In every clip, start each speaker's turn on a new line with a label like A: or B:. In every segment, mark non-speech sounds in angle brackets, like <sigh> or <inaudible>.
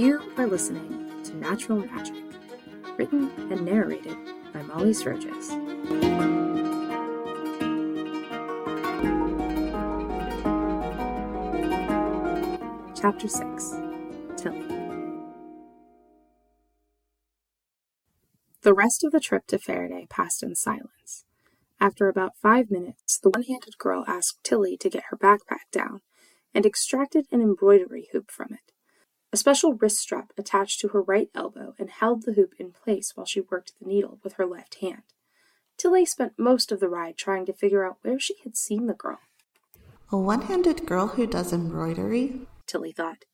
A: You are listening to Natural Magic, written and narrated by Molly Sturgis. Chapter 6 Tilly The rest of the trip to Faraday passed in silence. After about five minutes, the one handed girl asked Tilly to get her backpack down and extracted an embroidery hoop from it. A special wrist strap attached to her right elbow and held the hoop in place while she worked the needle with her left hand. Tilly spent most of the ride trying to figure out where she had seen the girl.
B: A one handed girl who does embroidery?
A: Tilly thought.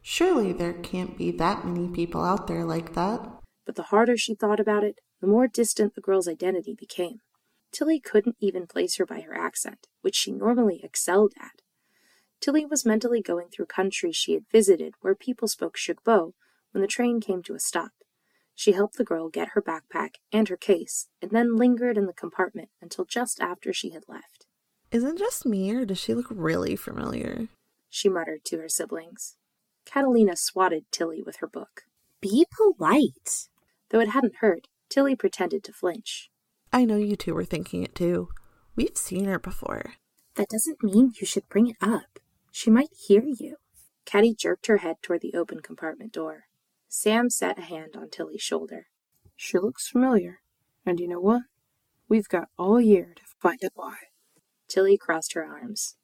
B: Surely there can't be that many people out there like that.
A: But the harder she thought about it, the more distant the girl's identity became. Tilly couldn't even place her by her accent, which she normally excelled at. Tilly was mentally going through countries she had visited where people spoke Shugbo when the train came to a stop. She helped the girl get her backpack and her case, and then lingered in the compartment until just after she had left.
B: Is it just me, or does she look really familiar?
A: She muttered to her siblings. Catalina swatted Tilly with her book.
C: Be polite.
A: Though it hadn't hurt, Tilly pretended to flinch.
B: I know you two were thinking it too. We've seen her before.
C: That doesn't mean you should bring it up. She might hear you.
A: Caddy jerked her head toward the open compartment door. Sam set a hand on Tilly's shoulder.
D: She looks familiar. And you know what? We've got all year to find out why.
A: Tilly crossed her arms.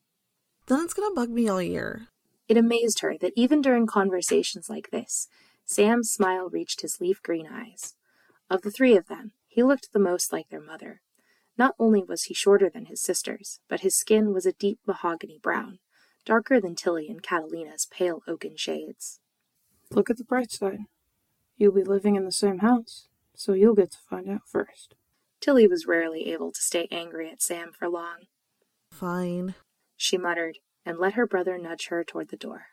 B: Then it's gonna bug me all year.
A: It amazed her that even during conversations like this, Sam's smile reached his leaf green eyes. Of the three of them, he looked the most like their mother. Not only was he shorter than his sisters, but his skin was a deep mahogany brown, darker than Tilly and Catalina's pale oaken shades.
D: Look at the bright side. You'll be living in the same house, so you'll get to find out first.
A: Tilly was rarely able to stay angry at Sam for long.
B: Fine,
A: she muttered, and let her brother nudge her toward the door.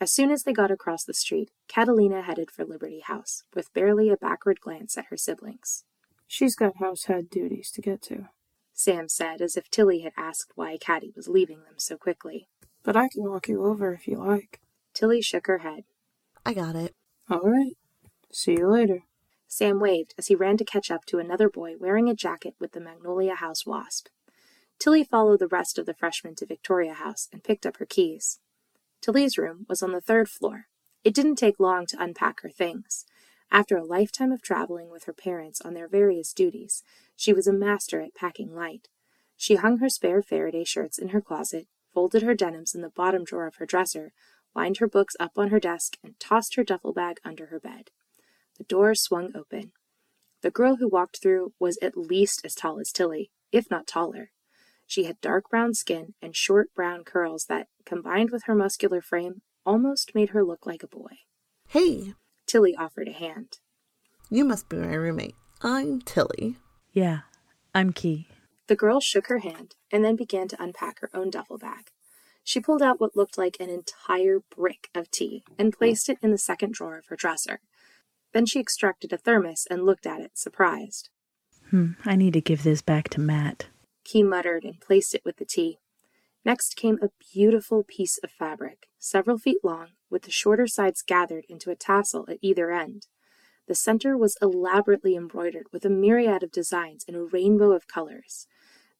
A: As soon as they got across the street, Catalina headed for Liberty House, with barely a backward glance at her siblings.
D: She's got house head duties to get to,
A: Sam said, as if Tilly had asked why Caddy was leaving them so quickly.
D: But I can walk you over if you like.
A: Tilly shook her head.
B: I got it.
D: All right. See you later.
A: Sam waved as he ran to catch up to another boy wearing a jacket with the Magnolia House wasp. Tilly followed the rest of the freshmen to Victoria House and picked up her keys. Tilly's room was on the third floor. It didn't take long to unpack her things. After a lifetime of traveling with her parents on their various duties, she was a master at packing light. She hung her spare Faraday shirts in her closet, folded her denims in the bottom drawer of her dresser, lined her books up on her desk, and tossed her duffel bag under her bed. The door swung open. The girl who walked through was at least as tall as Tilly, if not taller. She had dark brown skin and short brown curls that, combined with her muscular frame, almost made her look like a boy.
B: Hey,
A: Tilly offered a hand.
B: You must be my roommate. I'm Tilly.
E: Yeah, I'm Key.
A: The girl shook her hand and then began to unpack her own duffel bag. She pulled out what looked like an entire brick of tea and placed it in the second drawer of her dresser. Then she extracted a thermos and looked at it, surprised.
E: Hmm, I need to give this back to Matt.
A: Key muttered and placed it with the tea. Next came a beautiful piece of fabric, several feet long, with the shorter sides gathered into a tassel at either end. The center was elaborately embroidered with a myriad of designs in a rainbow of colors.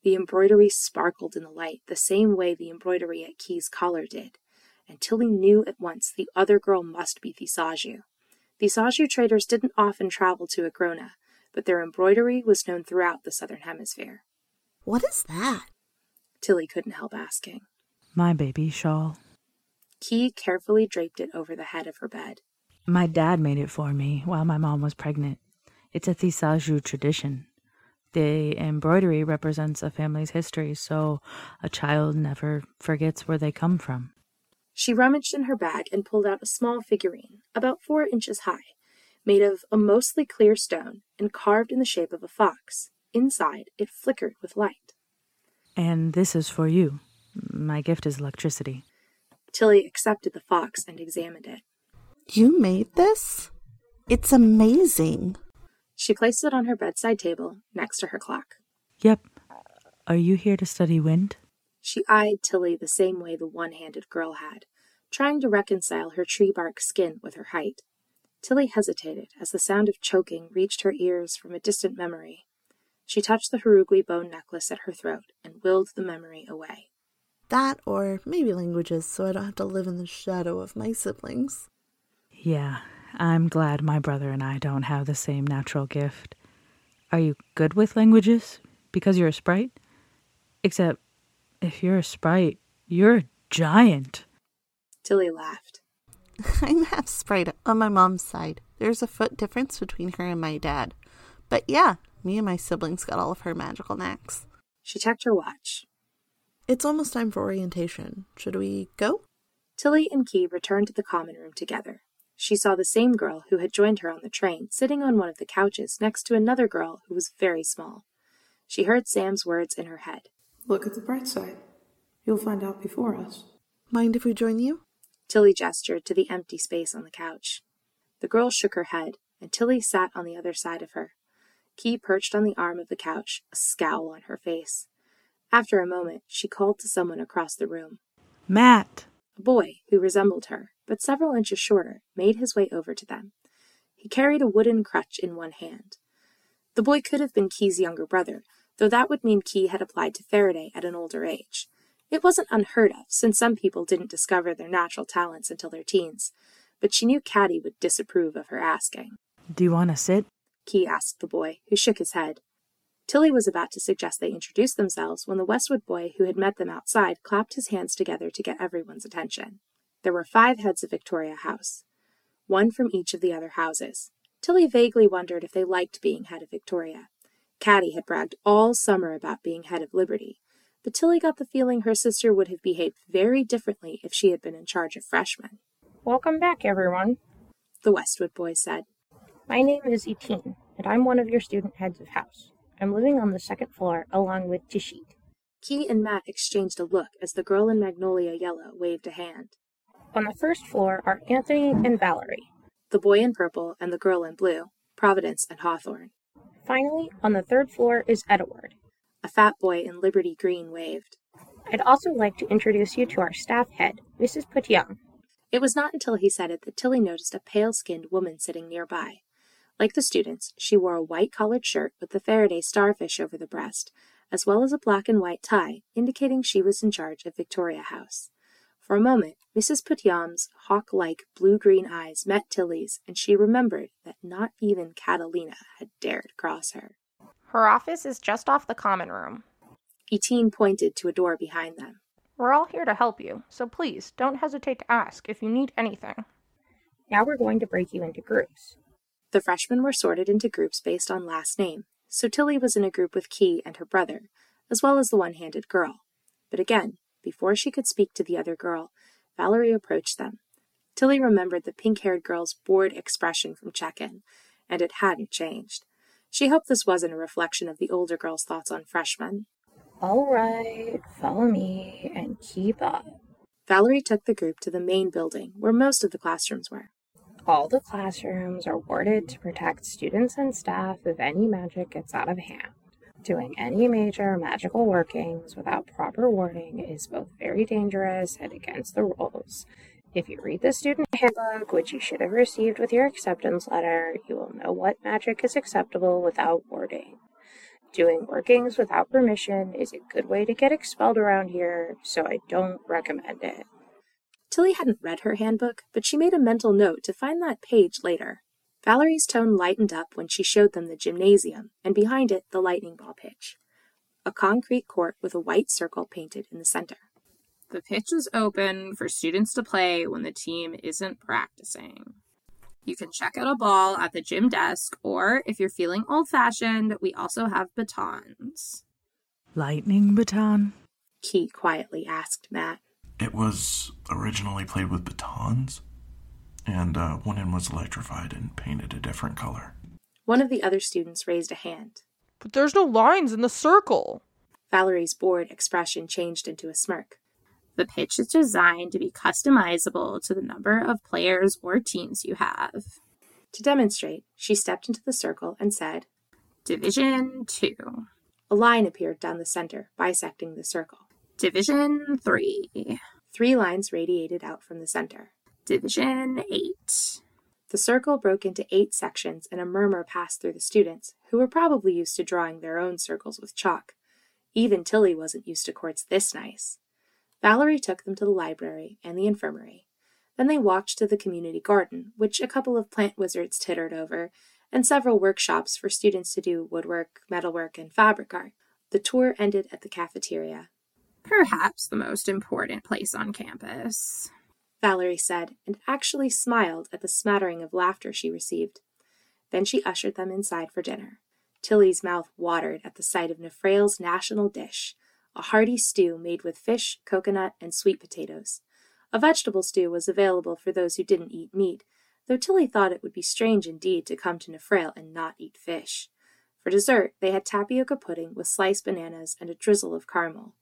A: The embroidery sparkled in the light the same way the embroidery at Key's collar did, and Tilly knew at once the other girl must be Thisaju. Thisaju traders didn't often travel to Agrona, but their embroidery was known throughout the southern hemisphere.
B: What is that?
A: Tilly couldn't help asking.
E: My baby shawl.
A: Key carefully draped it over the head of her bed.
E: My dad made it for me while my mom was pregnant. It's a Thisaju tradition. The embroidery represents a family's history, so a child never forgets where they come from.
A: She rummaged in her bag and pulled out a small figurine, about four inches high, made of a mostly clear stone and carved in the shape of a fox. Inside, it flickered with light.
E: And this is for you. My gift is electricity.
A: Tilly accepted the fox and examined it.
B: You made this? It's amazing.
A: She placed it on her bedside table next to her clock.
E: Yep. Are you here to study wind?
A: She eyed Tilly the same way the one handed girl had, trying to reconcile her tree bark skin with her height. Tilly hesitated as the sound of choking reached her ears from a distant memory. She touched the Harugui bone necklace at her throat and willed the memory away.
B: That, or maybe languages, so I don't have to live in the shadow of my siblings.
E: Yeah, I'm glad my brother and I don't have the same natural gift. Are you good with languages? Because you're a sprite? Except, if you're a sprite, you're a giant.
A: Tilly laughed. <laughs>
B: I'm half sprite on my mom's side. There's a foot difference between her and my dad. But yeah, me and my siblings got all of her magical knacks.
A: She checked her watch.
B: It's almost time for orientation. Should we go?
A: Tilly and Key returned to the common room together. She saw the same girl who had joined her on the train sitting on one of the couches next to another girl who was very small. She heard Sam's words in her head.
D: Look at the bright side. You'll find out before us.
B: Mind if we join you?
A: Tilly gestured to the empty space on the couch. The girl shook her head, and Tilly sat on the other side of her. Key perched on the arm of the couch, a scowl on her face. After a moment, she called to someone across the room.
E: Matt!
A: A boy, who resembled her, but several inches shorter, made his way over to them. He carried a wooden crutch in one hand. The boy could have been Key's younger brother, though that would mean Key had applied to Faraday at an older age. It wasn't unheard of, since some people didn't discover their natural talents until their teens, but she knew Caddy would disapprove of her asking.
E: Do you want to sit?
A: Key asked the boy, who shook his head. Tilly was about to suggest they introduce themselves when the Westwood boy who had met them outside clapped his hands together to get everyone's attention. There were five heads of Victoria House, one from each of the other houses. Tilly vaguely wondered if they liked being head of Victoria. Caddy had bragged all summer about being head of Liberty, but Tilly got the feeling her sister would have behaved very differently if she had been in charge of freshmen.
F: Welcome back, everyone.
A: The Westwood boy said.
F: My name is Etine, and I'm one of your student heads of house. I'm living on the second floor along with Tishit.
A: Key and Matt exchanged a look as the girl in magnolia yellow waved a hand.
F: On the first floor are Anthony and Valerie.
A: The boy in purple and the girl in blue, Providence and Hawthorne.
F: Finally, on the third floor is Edward.
A: A fat boy in Liberty Green waved.
F: I'd also like to introduce you to our staff head, Mrs. Putyang.
A: It was not until he said it that Tilly noticed a pale skinned woman sitting nearby. Like the students, she wore a white collared shirt with the Faraday starfish over the breast, as well as a black and white tie, indicating she was in charge of Victoria House. For a moment, Mrs. Putyam's hawk like blue green eyes met Tilly's, and she remembered that not even Catalina had dared cross her.
G: Her office is just off the common room.
A: Etine pointed to a door behind them.
G: We're all here to help you, so please don't hesitate to ask if you need anything.
F: Now we're going to break you into groups.
A: The freshmen were sorted into groups based on last name, so Tilly was in a group with Key and her brother, as well as the one handed girl. But again, before she could speak to the other girl, Valerie approached them. Tilly remembered the pink haired girl's bored expression from check in, and it hadn't changed. She hoped this wasn't a reflection of the older girl's thoughts on freshmen.
F: All right, follow me and keep up.
A: Valerie took the group to the main building, where most of the classrooms were.
F: All the classrooms are warded to protect students and staff if any magic gets out of hand. Doing any major magical workings without proper warding is both very dangerous and against the rules. If you read the student handbook, which you should have received with your acceptance letter, you will know what magic is acceptable without warding. Doing workings without permission is a good way to get expelled around here, so I don't recommend it.
A: Tilly hadn't read her handbook, but she made a mental note to find that page later. Valerie's tone lightened up when she showed them the gymnasium, and behind it, the lightning ball pitch. A concrete court with a white circle painted in the center.
H: The pitch is open for students to play when the team isn't practicing. You can check out a ball at the gym desk, or if you're feeling old fashioned, we also have batons.
E: Lightning baton?
A: Key quietly asked Matt.
I: It was originally played with batons, and uh, one end was electrified and painted a different color.
A: One of the other students raised a hand.
J: But there's no lines in the circle.
A: Valerie's bored expression changed into a smirk.
H: The pitch is designed to be customizable to the number of players or teams you have.
A: To demonstrate, she stepped into the circle and said,
H: Division 2.
A: A line appeared down the center, bisecting the circle.
H: Division 3.
A: Three lines radiated out from the center.
H: Division 8.
A: The circle broke into eight sections, and a murmur passed through the students, who were probably used to drawing their own circles with chalk. Even Tilly wasn't used to courts this nice. Valerie took them to the library and the infirmary. Then they walked to the community garden, which a couple of plant wizards tittered over, and several workshops for students to do woodwork, metalwork, and fabric art. The tour ended at the cafeteria.
H: Perhaps the most important place on campus.
A: Valerie said, and actually smiled at the smattering of laughter she received. Then she ushered them inside for dinner. Tilly's mouth watered at the sight of Nefrail's national dish, a hearty stew made with fish, coconut, and sweet potatoes. A vegetable stew was available for those who didn't eat meat, though Tilly thought it would be strange indeed to come to Nefrail and not eat fish. For dessert, they had tapioca pudding with sliced bananas and a drizzle of caramel.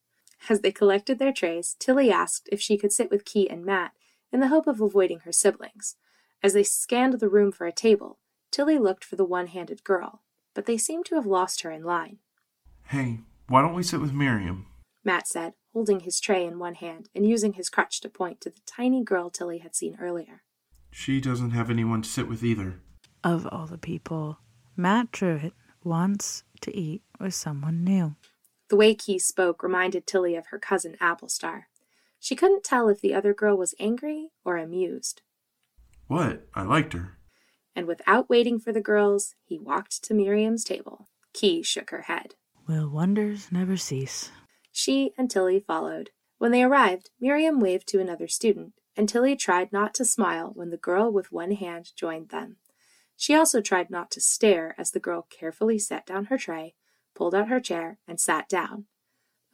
A: As they collected their trays, Tilly asked if she could sit with Key and Matt in the hope of avoiding her siblings. As they scanned the room for a table, Tilly looked for the one handed girl, but they seemed to have lost her in line.
I: Hey, why don't we sit with Miriam?
A: Matt said, holding his tray in one hand and using his crutch to point to the tiny girl Tilly had seen earlier.
I: She doesn't have anyone to sit with either.
E: Of all the people, Matt Truitt wants to eat with someone new.
A: The way Key spoke reminded Tilly of her cousin Applestar. She couldn't tell if the other girl was angry or amused.
I: What? I liked her.
A: And without waiting for the girls, he walked to Miriam's table. Key shook her head.
E: Will wonders never cease?
A: She and Tilly followed. When they arrived, Miriam waved to another student, and Tilly tried not to smile when the girl with one hand joined them. She also tried not to stare as the girl carefully set down her tray, pulled out her chair, and sat down.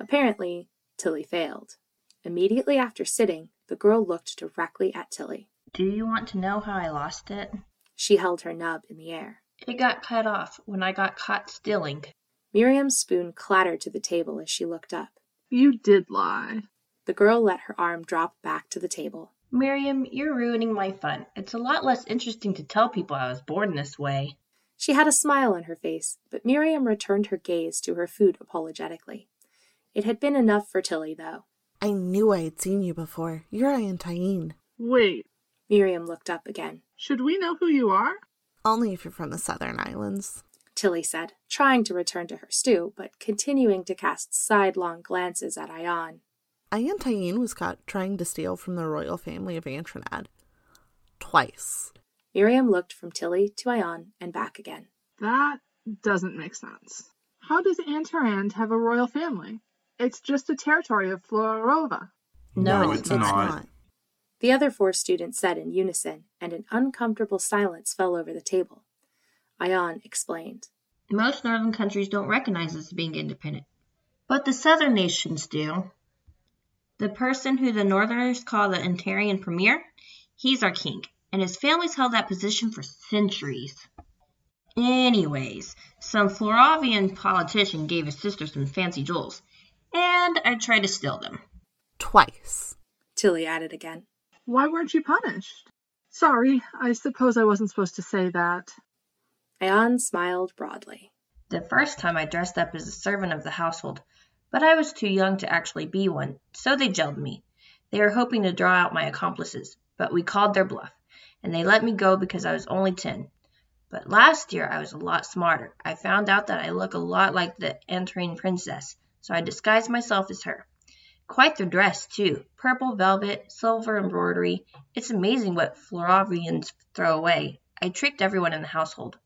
A: Apparently, Tilly failed. Immediately after sitting, the girl looked directly at Tilly.
K: Do you want to know how I lost it?
A: She held her nub in the air.
K: It got cut off when I got caught stealing.
A: Miriam's spoon clattered to the table as she looked up.
D: You did lie.
A: The girl let her arm drop back to the table.
K: Miriam, you're ruining my fun. It's a lot less interesting to tell people I was born this way.
A: She had a smile on her face, but Miriam returned her gaze to her food apologetically. It had been enough for Tilly, though.
B: I knew I had seen you before. You're Ayan Tyene.
D: Wait.
A: Miriam looked up again.
D: Should we know who you are?
B: Only if you're from the Southern Islands.
A: Tilly said, trying to return to her stew, but continuing to cast sidelong glances at Ayan.
B: Ayan Tyene was caught trying to steal from the royal family of Antronad. Twice.
A: Miriam looked from Tilly to Ayan and back again.
D: That doesn't make sense. How does Antarand have a royal family? It's just a territory of Florova.
K: No,
I: No,
K: it's,
I: it's
K: not.
I: not.
A: The other four students said in unison, and an uncomfortable silence fell over the table. Ayan explained.
K: Most northern countries don't recognize us as being independent, but the southern nations do. The person who the northerners call the Antarian premier, he's our king, and his family's held that position for centuries. Anyways, some Floravian politician gave his sister some fancy jewels, and I tried to steal them.
B: Twice.
A: Tilly added again.
D: Why weren't you punished? Sorry, I suppose I wasn't supposed to say that.
A: Ayan smiled broadly.
K: The first time I dressed up as a servant of the household, but I was too young to actually be one, so they jailed me. They were hoping to draw out my accomplices, but we called their bluff, and they let me go because I was only ten. But last year I was a lot smarter. I found out that I look a lot like the Antarine princess, so I disguised myself as her. Quite the dress, too. Purple velvet, silver embroidery. It's amazing what Floravians throw away. I tricked everyone in the household,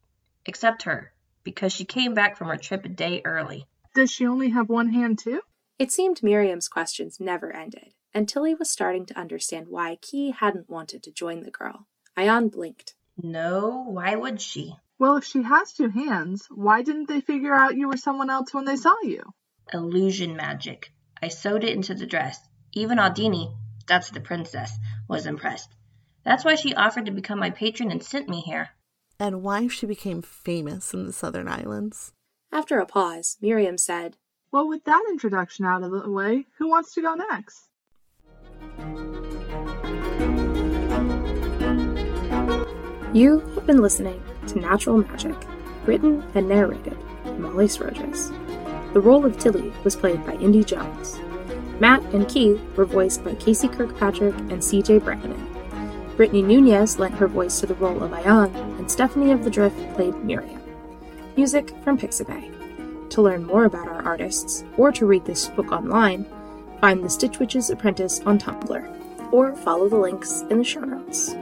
K: except her, because she came back from her trip a day early.
D: Does she only have one hand, too?
A: It seemed Miriam's questions never ended, and Tilly was starting to understand why Key hadn't wanted to join the girl. Ayan blinked.
K: No, why would she?
D: Well, if she has two hands, why didn't they figure out you were someone else when they saw you?
K: Illusion magic. I sewed it into the dress. Even Aldini, that's the princess, was impressed. That's why she offered to become my patron and sent me here.
B: And why she became famous in the Southern Islands.
A: After a pause, Miriam said,
D: Well, with that introduction out of the way, who wants to go next?
C: You have been listening to Natural Magic, written and narrated by Molly Sturgis. The role of Tilly was played by Indy Jones.
A: Matt and Keith were voiced by Casey Kirkpatrick and CJ Brannon. Brittany Nunez lent her voice to the role of Ayan, and Stephanie of the Drift played Miriam. Music from Pixabay. To learn more about our artists, or to read this book online, find The Stitch Witch's Apprentice on Tumblr, or follow the links in the show notes.